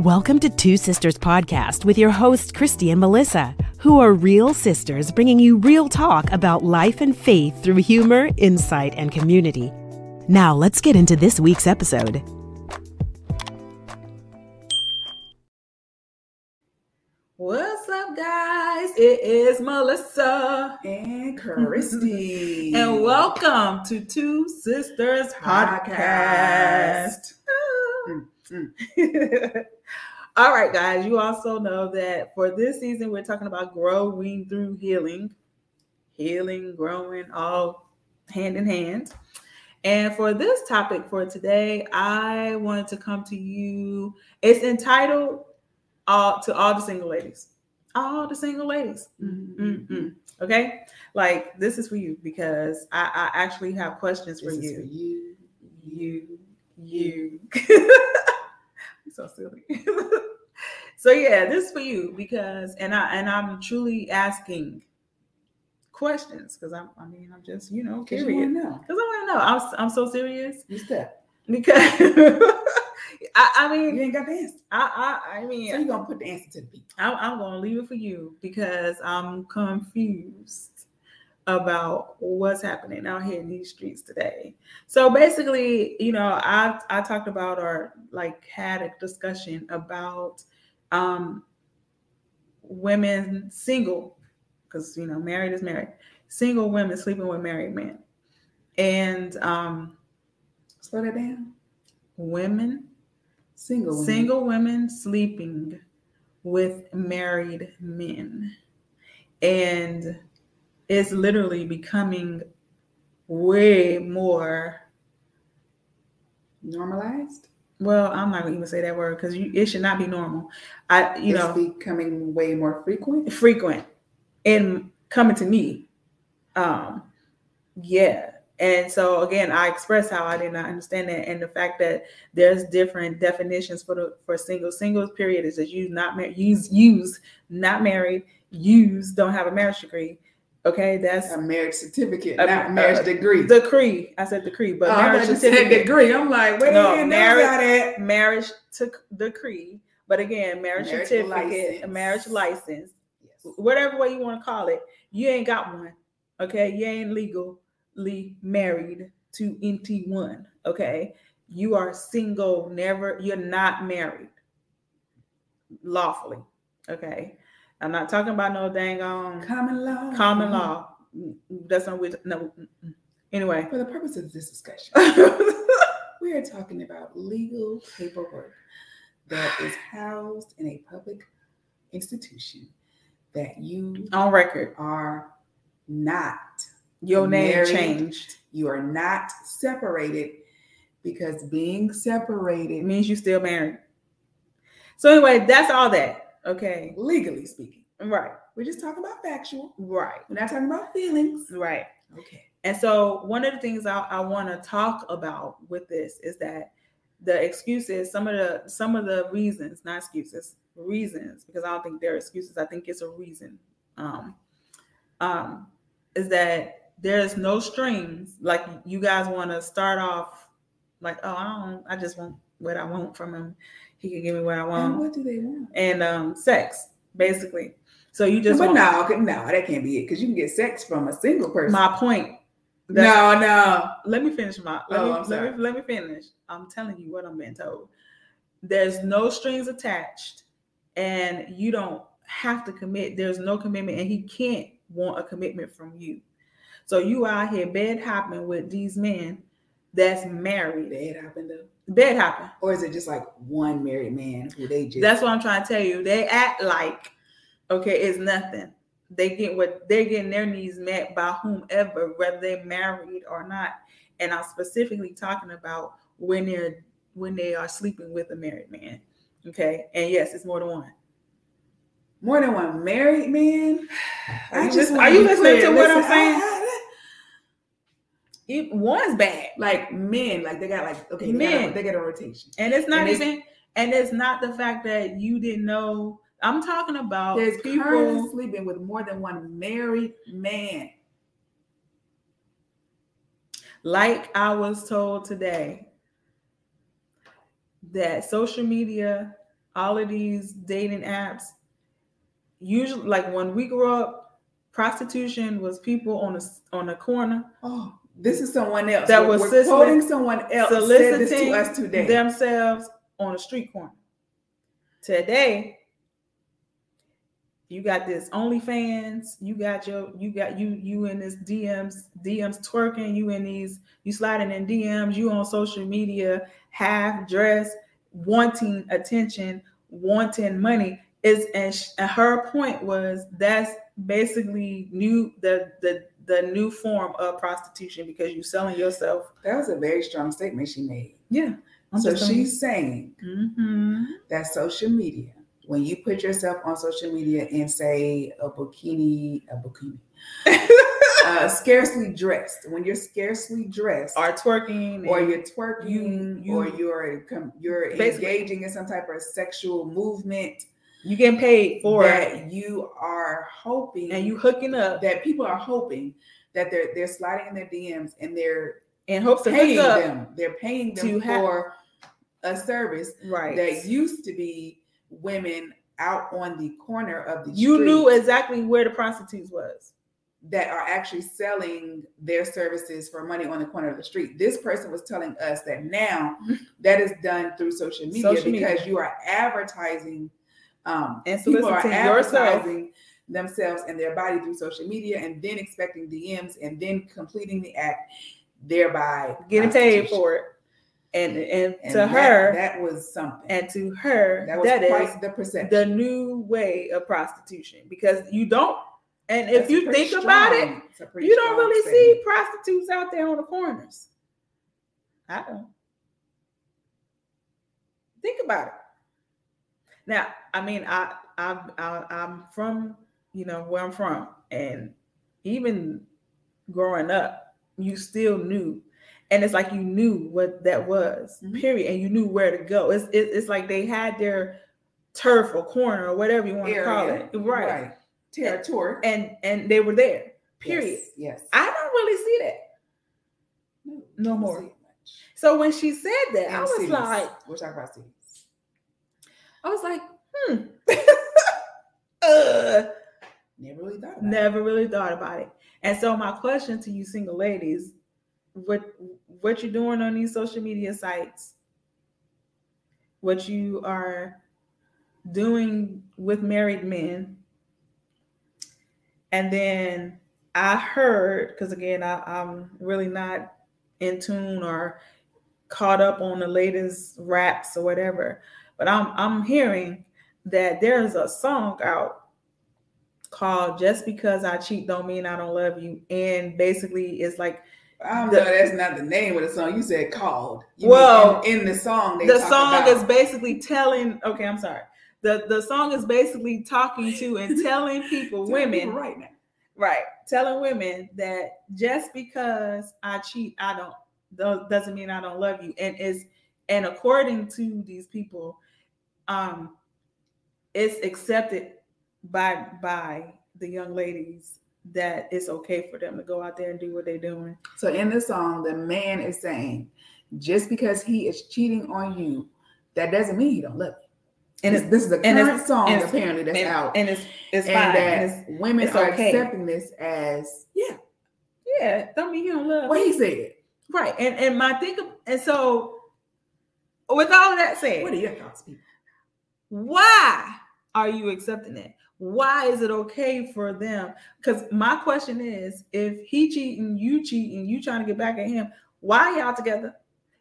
Welcome to Two Sisters Podcast with your hosts, Christy and Melissa, who are real sisters bringing you real talk about life and faith through humor, insight, and community. Now, let's get into this week's episode. What's up, guys? It is Melissa and Christy. and welcome to Two Sisters Podcast. Mm, mm. All right, guys, you also know that for this season, we're talking about growing through healing, healing, growing, all hand in hand. And for this topic for today, I wanted to come to you. It's entitled all to all the single ladies. All the single ladies. Mm-mm-mm. Okay. Like this is for you because I, I actually have questions for you. for you. You, you. You're so silly. so yeah, this is for you because and I and I'm truly asking questions because I'm I mean I'm just you know curious. you want to know. Because I want to know. I'm, I'm so serious You step. because I, I mean You ain't got the answer. I I, I mean So you're going to put the answer to the people. I'm, I'm going to leave it for you because I'm confused about what's happening out here in these streets today. So basically, you know, I I talked about or like had a discussion about um women single because you know married is married single women sleeping with married men and um Slow that down. women Single. women. single women sleeping with married men and it's literally becoming way more Normalized. well i'm not gonna even say that word because it should not be normal i you it's know becoming way more frequent. frequent and coming to me um yeah and so again i express how i did not understand that and the fact that there's different definitions for the for single singles period is that you not married use use not married use don't have a marriage degree okay that's A marriage certificate, A- not a marriage uh, degree. decree i said decree but Oh, I marriage thought you said certificate degree. I'm like, wait, No, marriage- marriage. That. marriage to decree but again marriage, Marriage certificate a license. marriage license Yes. whatever way you want to call it, you ain't got one. Okay. You ain't legally married to NT1. Okay. You are single, never, you're not married lawfully. Okay. I'm not talking about no dang on Common law. common law. That's not with no. Anyway. For the purpose of this discussion, we are talking about legal paperwork that is housed in a public institution that you on record, are not your name Married. changed. you are not separated because being separated means you still married. So anyway, that's all that. Okay. legally speaking Right. we're just talking about factual Right. we're not talking about feelings Right. okay And so one of the things I, I want to talk about with this is that the excuses, some of the some of the reasons, not excuses, reasons, because I don't think they're excuses. I think it's a reason. Um, um, is that there's no strings. Like you guys want to start off like, oh, I don't, I just want what I want from him. He can give me what I and want, what do they want? And um, sex, basically. So you just but want no no that can't be it because you can get sex from a single person. My point. No no. Let me finish my let, Oh, me, I'm let, me, let me finish. I'm telling you what i'm being told. There's no strings attached and you don't have to commit. There's no commitment and he can't want a commitment from you. So you out here bed hopping with these men that's married. Bad happened though. Bed hopping or is it just like one married man who they just that's what i'm trying to tell you. They act like okay it's nothing. They get what they're getting their needs met by whomever whether they're married or not. And i'm specifically talking about when they're when they are sleeping with a married man okay? And yes it's more than one. More than one married man? Are you just are you listening to clear. what I'm saying? I- I- it, one's bad like men, like they got like okay, they Men. got a, they got a rotation. and it's not And it's- even and it's not the fact that you didn't know i'm talking about There's people sleeping with more than one married man. like I was told today, that social media all of these dating apps, usually like when we grew up, prostitution was people on a on a corner Oh, this is someone else. That We're- was we're quoting someone else said this to soliciting us today. themselves on a street corner. Today, you got this OnlyFans, you got your you got you you in this DMs, DMs twerking, you in these, you sliding in DMs, you on social media, half dressed, wanting attention, wanting money. Is and, sh- and her point was that's basically new the the the new form of prostitution because you're selling yourself. That was a very strong statement she made. Yeah. so she's saying hmm that social media, when you put yourself on social media and say a bikini, a bikini, uh, scarcely dressed, when you're scarcely dressed, or twerking or you're twerking, you- or you're you're engaging in some type of sexual movement you getting paid for it you are hoping and you hooking up that people are hoping that they're they're sliding in their DMs and they're in hopes to paying them. They're paying them have- for a service Right. that used to be women out on the corner of the you knew exactly where the prostitutes was. that are actually selling their services for money on the corner of the street. This person was telling us that now that is done through social media Social media. because you are advertising um And so people are soliciting yourself. advertising themselves and their body through social media and then expecting DMs and then completing the act thereby Getting paid for it. And and, And to that- her that was something and to her that was that is the perception the new way of prostitution because you don't and if That's you think about it, strong. It's a pretty you don't really statement. see prostitutes out there on the corners. I don't. Think about it. Now, I mean, I, I, I, I'm from, you know, where I'm from, and even growing up, you still knew, and it's like you knew what that was, Mhm. period, and you knew where to go. It's, it, it's like they had their turf or corner or whatever you want to call it, right? Territory. And and they were there, period. Yes. yes. I don't really see that. no, no more. So when she said that, I was cities. like, we're talking about cities. I was like, hmm. uh, Never really thought about it. never really thought about it. And so my question to you single ladies, what what you're doing on these social media sites, what you are doing with married men, and then I heard, because again, I, I'm really not in tune or caught up on the latest raps or whatever, but I'm I'm hearing that there's a song out called "Just Because I Cheat Don't Mean I Don't Love You," and basically it's like I don't The- know. That's not the name of the song. You said called. You Well, in, in the song, they the song about- is basically telling. Okay, I'm sorry. the The song is basically talking to and telling people, Tell women, people right now. Right. Telling women that just because I cheat, I don't doesn't mean I don't love you. And is and according to these people, um, it's accepted by by the young ladies that it's okay for them to go out there and do what they're doing. So in the song, the man is saying, just because he is cheating on you, that doesn't mean he don't love you. And this, it's this is a current song apparently that's and, out, and it's it's and fine. that And it's, women it's are okay. accepting this as yeah, yeah, don't mean you don't love what me. he said. Right. And and my think of and so with all of that said, What are your thoughts, people? why are you accepting it? Why is it okay for them? Because my question is, if he cheating, you cheating, you trying to get back at him, why y'all together?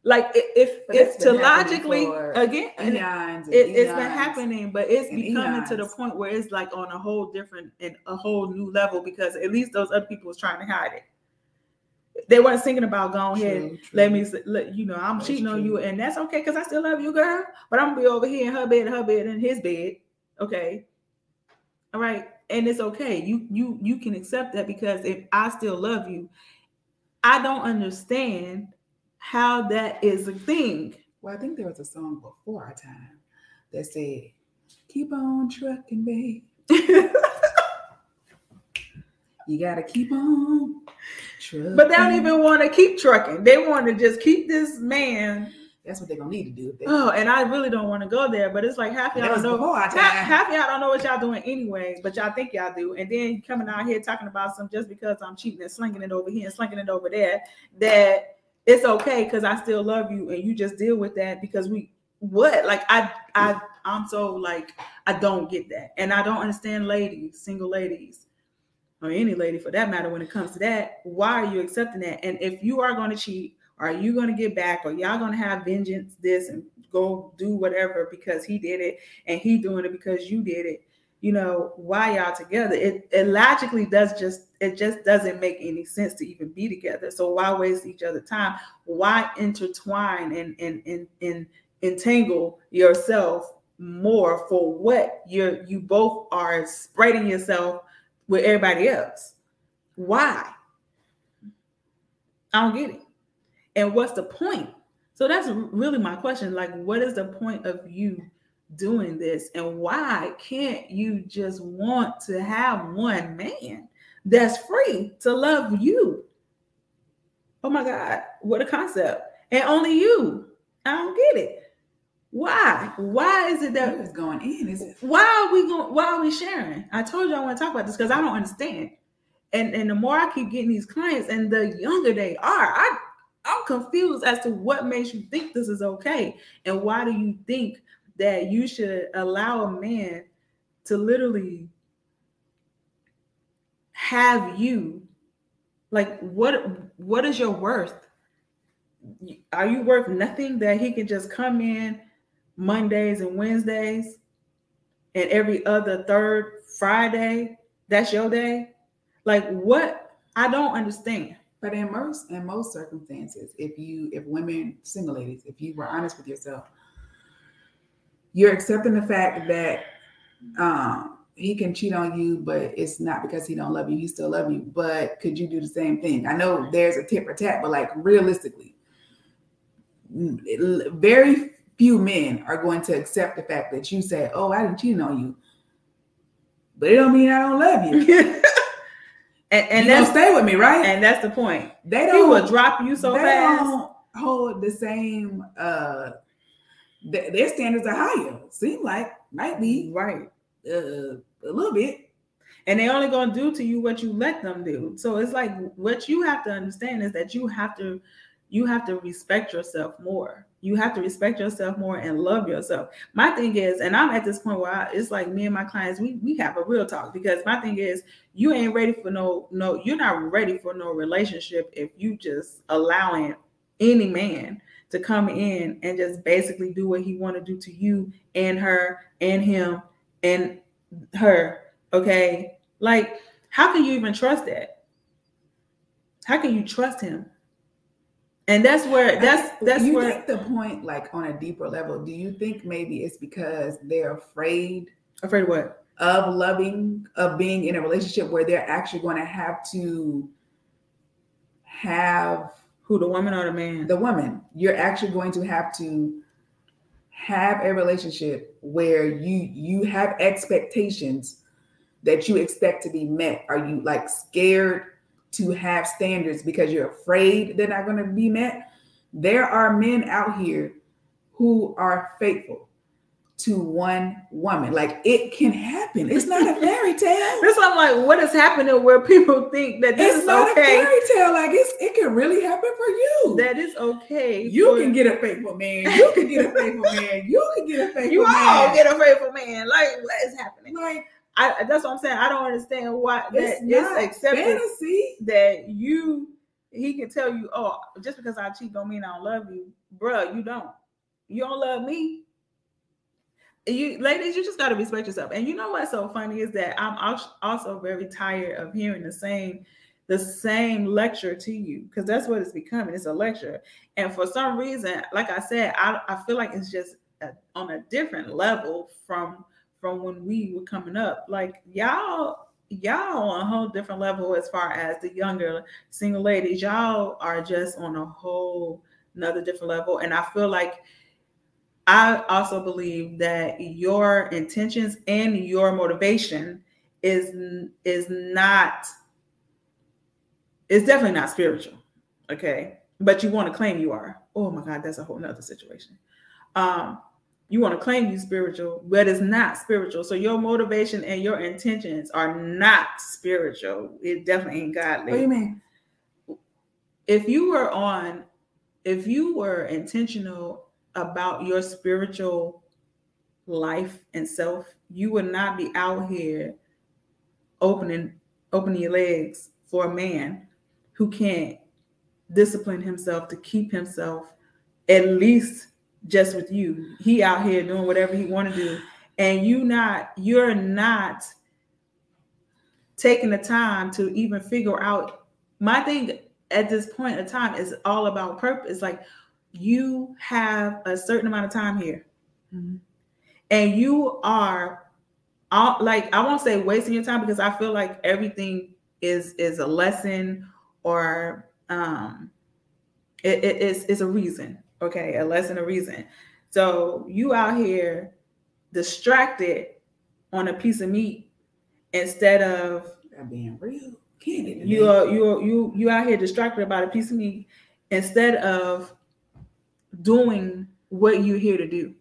Like if But if to logically again, and it, eons, it's been happening, but it's becoming to the point where it's like on a whole different and a whole new level because at least those other people was trying to hide it. They weren't thinking about going ahead True, let me let you know I'm That's cheating on you, and that's okay because I still love you, girl. But I'm gonna be over here in her bed, her bed, in his bed. Okay. All right. And it's okay. You you you can accept that because if I still love you, I don't understand how that is a thing. Well, I think there was a song before our time that said, "Keep on trucking, babe. You gotta keep on trucking." but they don't even want to keep trucking. They want to just keep this man that's what they're gonna need to do. Oh, and I really don't want to go there, but it's like half y'all was know half, half y'all don't know what y'all doing anyway, but y'all think y'all do. And then coming out here talking about some just because I'm cheating and slinging it over here and slinging it over there, that it's okay because I still love you and you just deal with that because we what like I I I'm so like I don't get that. And I don't understand ladies, single ladies, or any lady for that matter, when it comes to that, why are you accepting that? And if you are going to cheat, are you going to get back, or y'all going to have vengeance, this and go do whatever because he did it and he doing it because you did it? You know why y'all together? It it logically does just it just doesn't make any sense to even be together. So why waste each other time? Why intertwine and and and and entangle yourself more for what you're you both are spreading yourself with everybody else. Why? I don't get it. And what's the point? So that's really my question. Like, what is the point of you doing this? And why can't you just want to have one man that's free to love you? Oh my God, what a concept. And only you. I don't get it. Why? Why is it that is going in? Is it? why are we going why are we sharing i told you i want to talk about this because i don't understand and and the more i keep getting these clients and the younger they are i i'm confused as to what makes you think this is okay and why do you think that you should allow a man to literally have you like what what is your worth are you worth nothing that he can just come in mondays and wednesdays and every other third Friday, that's your day. Like what? I don't understand. But in most in most circumstances, if you if women, single ladies, if you were honest with yourself, you're accepting the fact that um he can cheat on you, but it's not because he don't love you. He still love you. But could you do the same thing? I know there's a tip for tat, but like realistically, mm, very few men are going to accept the fact that you say, "Oh, I didn't cheat on you," but it don't mean I don't love you. and and you that's stay with me, right? and that's the point. they don't will drop you so fast. they fast. don't hold the same uh th- their standards are higher seem like might be Right. uh, a little bit And they only gonna do to you what you let them do. So it's like what you have to understand is that you have to you have to respect yourself more. You have to respect yourself more and love yourself. My thing is, and I'm at this point where I, it's like me and my clients, we we have a real talk because my thing is, you ain't ready for no no, you're not ready for no relationship if you just allowing any man to come in and just basically do what he want to do to you and her and him and her. Okay, like how can you even trust that? How can you trust him? And that's where that's that's you where the point like on a deeper level do you think maybe it's because they're afraid afraid of what? of loving of being in a relationship where they're actually going to have to have Who the woman or the man? the woman you're actually going to have to have a relationship where you you have expectations that you expect to be met are you like scared to have standards because you're afraid they're not going to be met there are men out here who are faithful to one woman like it can happen it's not a fairy tale This I'm like, what is happening where people think that this it's is not a okay? fairy tale like it's it can really happen for you That is okay. You for- can get a faithful man. You can get a faithful man. You can get a faithful you man. all get a faithful man. Like, what is happening? like I that's what I'm saying. I don't understand why that it's it's, accepted fantasy. that you he can tell you, oh, just because I cheat don't mean I don't love you, bruh. You don't. You don't love me. You ladies, you just gotta respect yourself. And you know what's so funny is that I'm also very tired of hearing the same the same lecture to you because that's what it's becoming. It's a lecture, and for some reason, like I said, I, I feel like it's just a, on a different level from from when we were coming up. Like y'all, y'all on a whole different level as far as the younger single ladies. Y'all are just on a whole another different level, and I feel like I also believe that your intentions and your motivation is is not is definitely not spiritual. Okay. But you want to claim you are. oh my God, that's a whole nother situation. Um, you want to claim you spiritual, but it's not spiritual. So your motivation and your intentions are not spiritual. It definitely ain't godly. What do you mean? If you were on, if you were intentional about your spiritual life and self, you would not be out here opening opening your legs for a man who can't discipline himself to keep himself at least just with you. He out here doing whatever he want to do, and you not you're not taking the time to even figure out. My thing at this point in time is all about purpose. Like you have a certain amount of time here, mm-hmm. and you are all like I won't say wasting your time because I feel like everything is is a lesson or um it, it is it's a reason okay a lesson a reason. So you out here distracted on a piece of meat instead of that being real. You are you are you you out here distracted about a piece of meat instead of doing what you're here to do.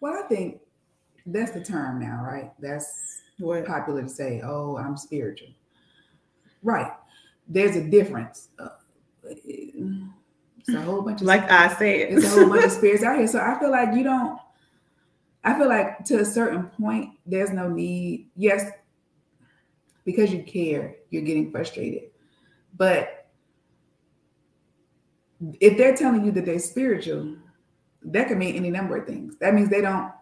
Well i think that's the term now right? That's what? popular to say oh i'm spiritual. Right. There's a difference. Uh, it's a whole bunch of like I said, it's a whole bunch of spirits out here. So I feel like you don't. I feel like to a certain point, there's no need. Yes, because you care, you're getting frustrated. But if they're telling you that they're spiritual, that could mean any number of things. That means they don't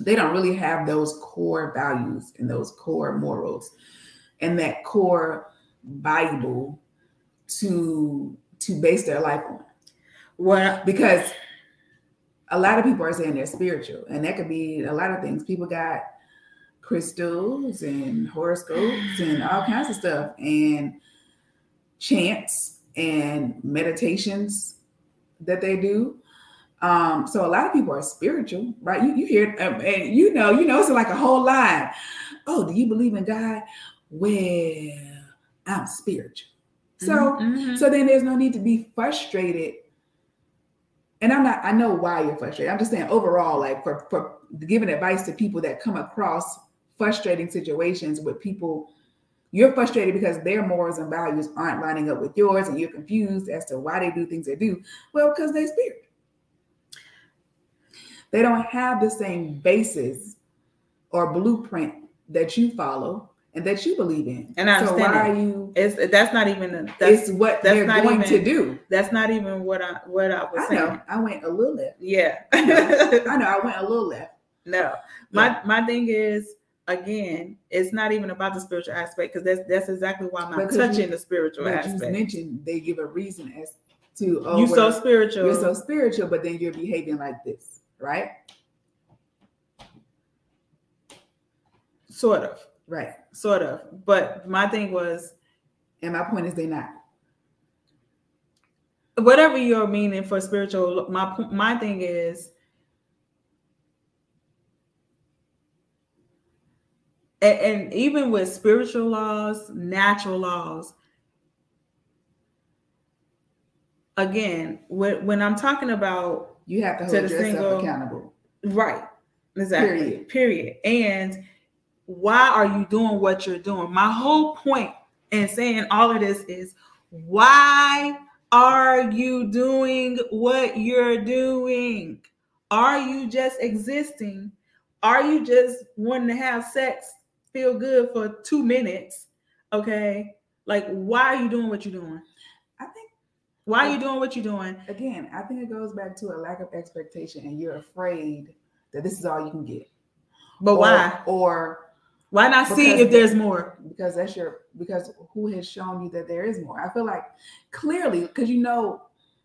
they don't really have those core values and those core morals and that core Bible to to base their life on. Well, because a lot of people are saying they're spiritual, and that could be a lot of things. People got crystals and horoscopes and all kinds of stuff, and chants and meditations that they do. Um, so a lot of people are spiritual, right? You, you hear um, and you know, you know, it's like a whole line. Oh, do you believe in God? Well, I'm spiritual. So mm-hmm. so then there's no need to be frustrated. And I'm not, I know why you're frustrated. I'm just saying overall, like for, for giving advice to people that come across frustrating situations with people, you're frustrated because their morals and values aren't lining up with yours, and you're confused as to why they do things they do. Well, because they spirit. They don't have the same basis or blueprint that you follow and that you believe in. And I so understand why are you? It's that's not even. A, that's it's what that's they're not going even, to do. That's not even what I what I was I saying. know. I went a little left. Yeah, I know. I went a little left. No, my yeah. my thing is again, it's not even about the spiritual aspect because that's that's exactly why I'm not touching you, the spiritual but aspect. You mentioned they give a reason as to oh, you so spiritual. You're so spiritual, but then you're behaving like this, right? Sort of. Right. Sort of. But my thing was. And my point is they're not. Whatever your meaning for spiritual, my my thing is and, and even with spiritual laws, natural laws, again, when, when I'm talking about you have to hold to yourself single, accountable. Right. Exactly. Period. Period. And why are you doing what you're doing? My whole point in saying all of this is why are you doing what you're doing? Are you just existing? Are you just wanting to have sex, feel good for two minutes? Okay. Like, why are you doing what you're doing? I think. Why are you doing what you're doing? Again, I think it goes back to a lack of expectation and you're afraid that this is all you can get. But or, why? Or why not see if there's more? Because that's your because who has shown you that there is more? I feel like clearly because you know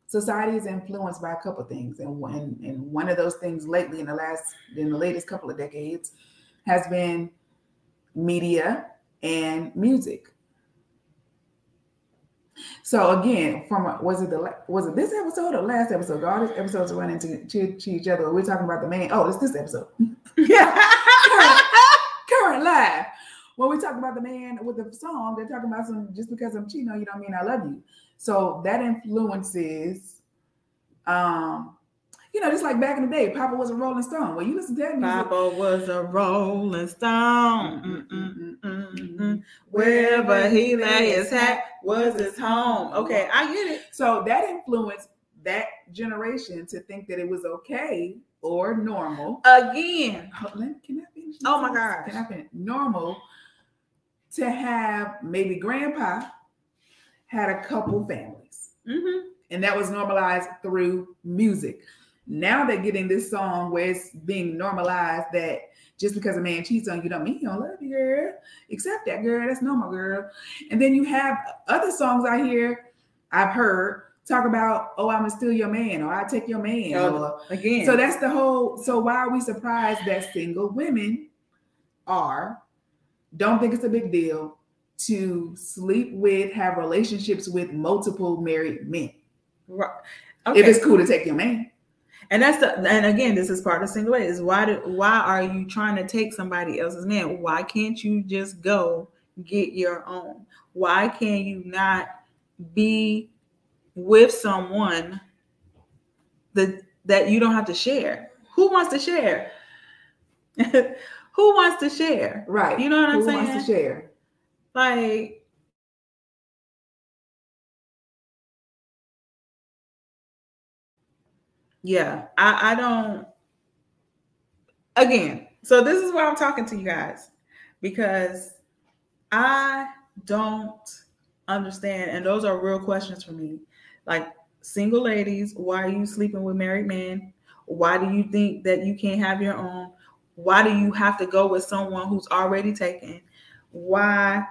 society is influenced by a couple things, and one and one of those things lately in the last in the latest couple of decades has been media and music. So again, from was it the was it this episode or last episode? All these episodes are running to, to, to each other. We're talking about the main. Oh, it's this episode. yeah. When we talk about the man with the song, they're talking about some just because I'm cheating on you don't mean I love you. So that influences um you know, just like back in the day, Papa was a Rolling Stone. Well, you listen to that music. Papa was a Rolling Stone. Mm, mm, mm, Wherever he lay his hat was his home. Okay, I get it. So that influenced that generation to think that it was okay or normal. Again. Oh, let- Can I finish? Oh my gosh. Can I finish? Normal to have maybe grandpa had a couple families. hmm and that was normalized through music. Now they're getting this song where it's being normalized that just because a man cheats on you don't mean he don't love you, girl. Accept that, girl. That's normal, girl. And then you have other songs I hear, I've heard talk about, oh, I'm gonna steal your man, or I take your man. Oh, or, Again. so that's the whole. So why are we surprised that single women are don't think it's a big deal to sleep with, have relationships with multiple married men? Right. If it's cool to take your man. And that's the and again, this is part of single ladies. Why do why are you trying to take somebody else's man? Why can't you just go get your own? Why can you not be with someone that that you don't have to share? Who wants to share? Who wants to share? Right. You know what I'm saying? Who wants to share? Like Yeah, I, I don't again, so this is why I'm talking to you guys because I don't understand, and those are real questions for me. Like single ladies, why are you sleeping with married men? Why do you think that you can't have your own? Why do you have to go with someone who's already taken? Why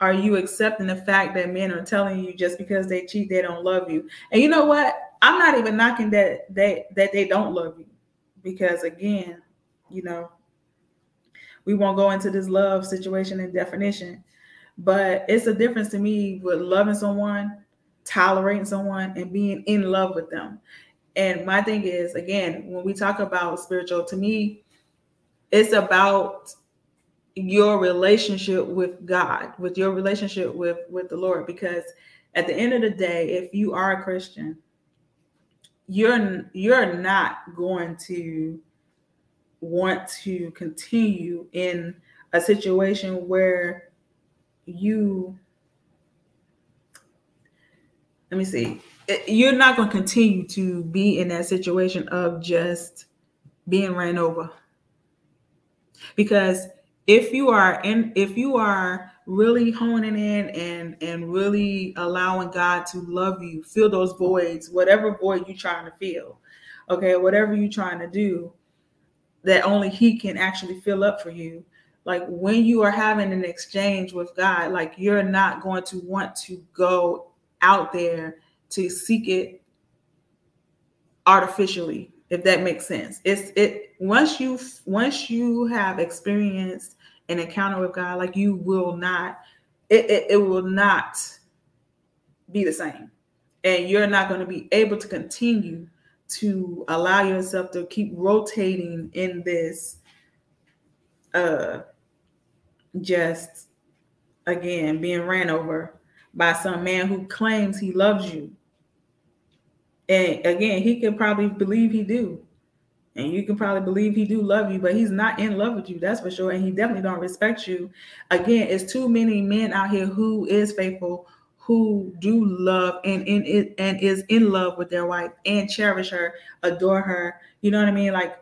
are you accepting the fact that men are telling you just because they cheat they don't love you? And you know what? I'm not even knocking that they that they don't love you because again, you know, we won't go into this love situation and definition, but it's a difference to me with loving someone, tolerating someone, and being in love with them. And my thing is, again, when we talk about spiritual, to me, it's about your relationship with God, with your relationship with with the Lord. Because at the end of the day, if you are a Christian, you're you're not going to want to continue in a situation where you let me see you're not going to continue to be in that situation of just being ran over because if you are in if you are really honing in and and really allowing god to love you fill those voids whatever void you're trying to fill okay whatever you're trying to do that only he can actually fill up for you like when you are having an exchange with god like you're not going to want to go out there to seek it artificially if that makes sense. It's it once you once you have experienced an encounter with god like you will not it, it, it will not be the same. And you're not going to be able to continue to allow yourself to keep rotating in this uh just again being ran over by some man who claims he loves you and again he can probably believe he do. And you can probably believe he do love you but he's not in love with you that's for sure. And he definitely don't respect you. Again it's too many men out here who is faithful who do love and in it and is in love with their wife and cherish her adore her. You know what i mean? Like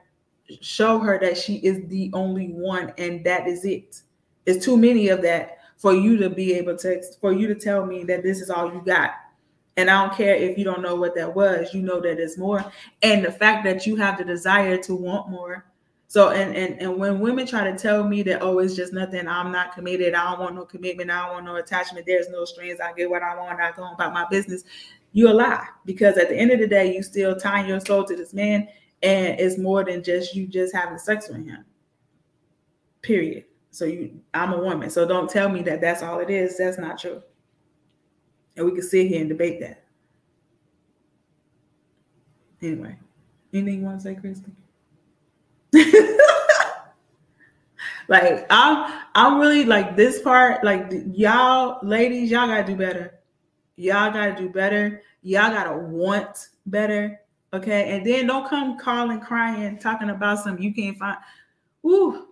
show her that she is the only one and that is it. It's too many of that for you to be able to for you to tell me that this is all you got and i don't care if you don't know what that was you know that it's more. And the fact that you have the desire to want more. So and and, and when women try to tell me that oh it's just nothing i'm not committed i don't want no commitment i don't want no attachment there's no strings i get what i want i go about my business you a lie. Because at the end of the day you still tying your soul to this man and it's more than just you just having sex with him. Period. So you i'm a woman. So don't tell me that that's all it is. That's not true and we can sit here and debate that anyway anything you want to say christy like I'm I'm really like this part, like y'all ladies, y'all gotta do better. Y'all gotta do better. Y'all gotta want better. Okay. And then don't come calling, crying, talking about something you can't find. Ooh.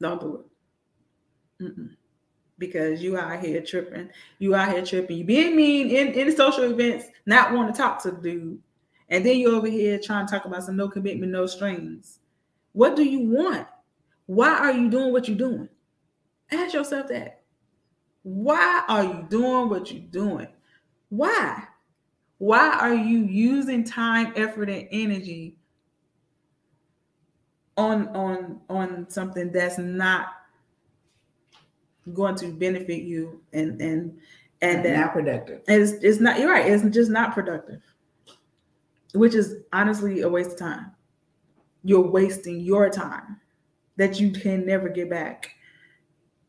Don't do it. Mm-mm. Because you out here tripping. You out here tripping. You being mean in, in social events, not want to talk to the dude. And then you over here trying to talk about some no commitment, no strings. What do you want? Why are you doing what you're doing? Ask yourself that. Why are you doing what you're doing? Why? Why are you using time, effort, and energy on on on something that's not going to benefit you and and and that not productive? It's it's not. You're right. It's just not productive, which is honestly a waste of time. You're wasting your time that you can never get back.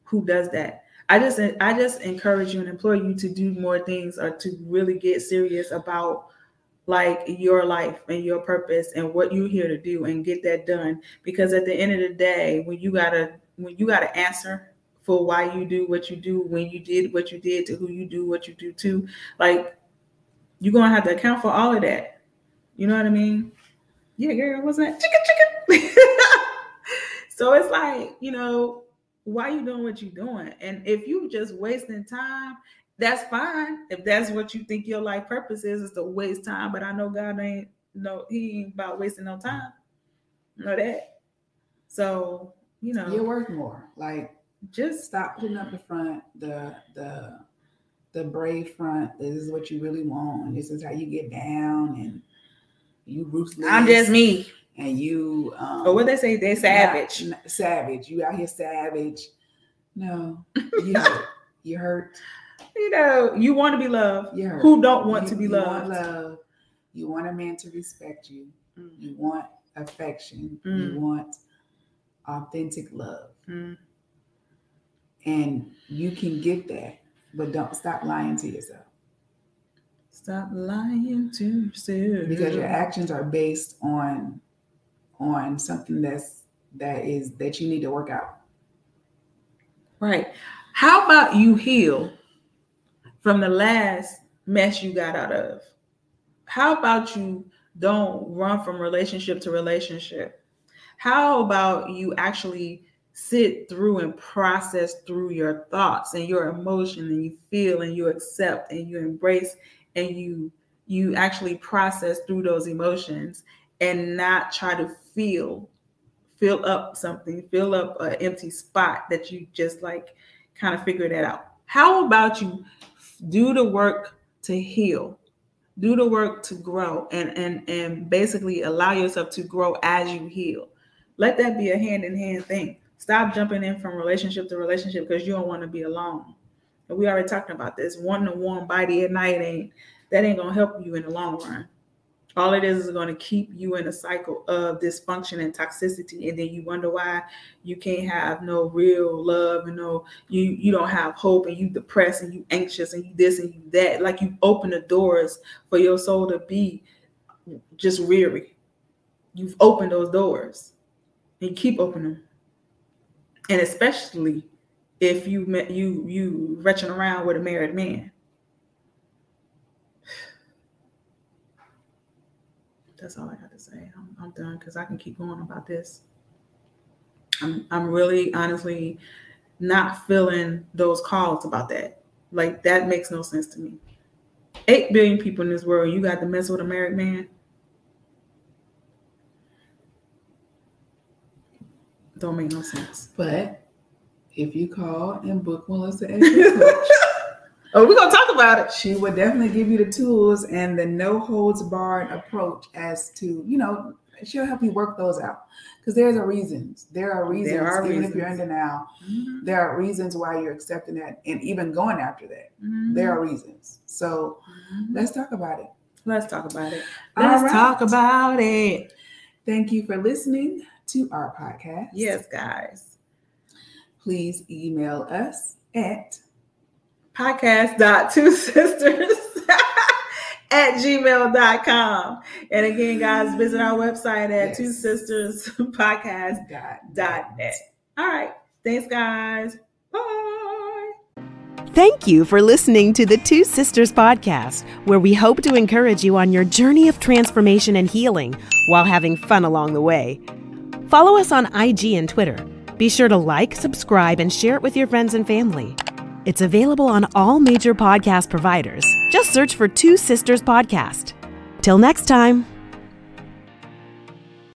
Who does that? I just I just encourage you and implore you to do more things or to really get serious about like your life and your purpose and what you're here to do and get that done because at the end of the day when you gotta when you gotta answer for why you do what you do when you did what you did to who you do what you do to like you're gonna have to account for all of that you know what i mean yeah girl what's that chicken chicken so it's like you know why you doing what you're doing? And if you just wasting time, that's fine. If that's what you think your life purpose is, is to waste time. But I know God ain't no, he ain't about wasting no time. Know that. So, you know. You're worth more. Like just stop putting up the front, the the the brave front. This is what you really want. This is how you get down and you ruthless. I'm just me and you um oh what they say they're savage not, not savage you out here savage no you hurt you hurt you know you want to be loved who don't want you, to be you loved want love you want a man to respect you mm. you want affection mm. you want authentic love mm. And you can get that but don't stop lying to yourself Stop lying to yourself. Because your actions are based on on something that's that is that you need to work out. Right. How about you heal from the last mess you got out of? How about you don't run from relationship to relationship? How about you actually sit through and process through your thoughts and your emotion and you feel and you accept and you embrace and you you actually process through those emotions and not try to fill fill up something, fill up an empty spot that you just like kind of figure that out. How about you do the work to heal? Do the work to grow and and and basically allow yourself to grow as you heal. Let that be a hand in hand thing. Stop jumping in from relationship to relationship because you don't want to be alone. And we already talked about this. One to one body at night ain't that ain't gonna help you in the long run all it is is to keep you in a cycle of dysfunction and toxicity and then you wonder why you can't have no real love and no you you don't have hope and you depressed and you anxious and you this and you that like you open the doors for your soul to be just weary you've opened those doors and keep opening them and especially if you met you you retching around with a married man that's all I got to say. I'm, I'm done because I can keep going about this. I'm I'm really honestly not feeling those calls about that. Like that makes no sense to me. Eight billion people in this world, you got to mess with a married man. Don't make no sense. But if you call and book Melissa as your coach, Oh, we're gonna talk about it. She would definitely give you the tools and the no holds barred approach as to, you know, she'll help you work those out. Because there's a reasons. There are reasons, there are even reasons. if you're in denial, mm-hmm. there are reasons why you're accepting that and even going after that. Mm-hmm. There are reasons. So mm-hmm. let's talk about it. Let's talk about it. Let's right. talk about it. Thank you for listening to our podcast. Yes, guys. Please email us at podcast two sisters at gmail.com. And again, guys, visit our website at Yes. two sisters podcast Dot net. All right. Thanks, guys. Bye. Thank you for listening to the Two Sisters Podcast, where we hope to encourage you on your journey of transformation and healing while having fun along the way. Follow us on IG and Twitter. Be sure to like, subscribe, and share it with your friends and family. It's available on all major podcast providers. Just search for Two Sisters Podcast. Till next time.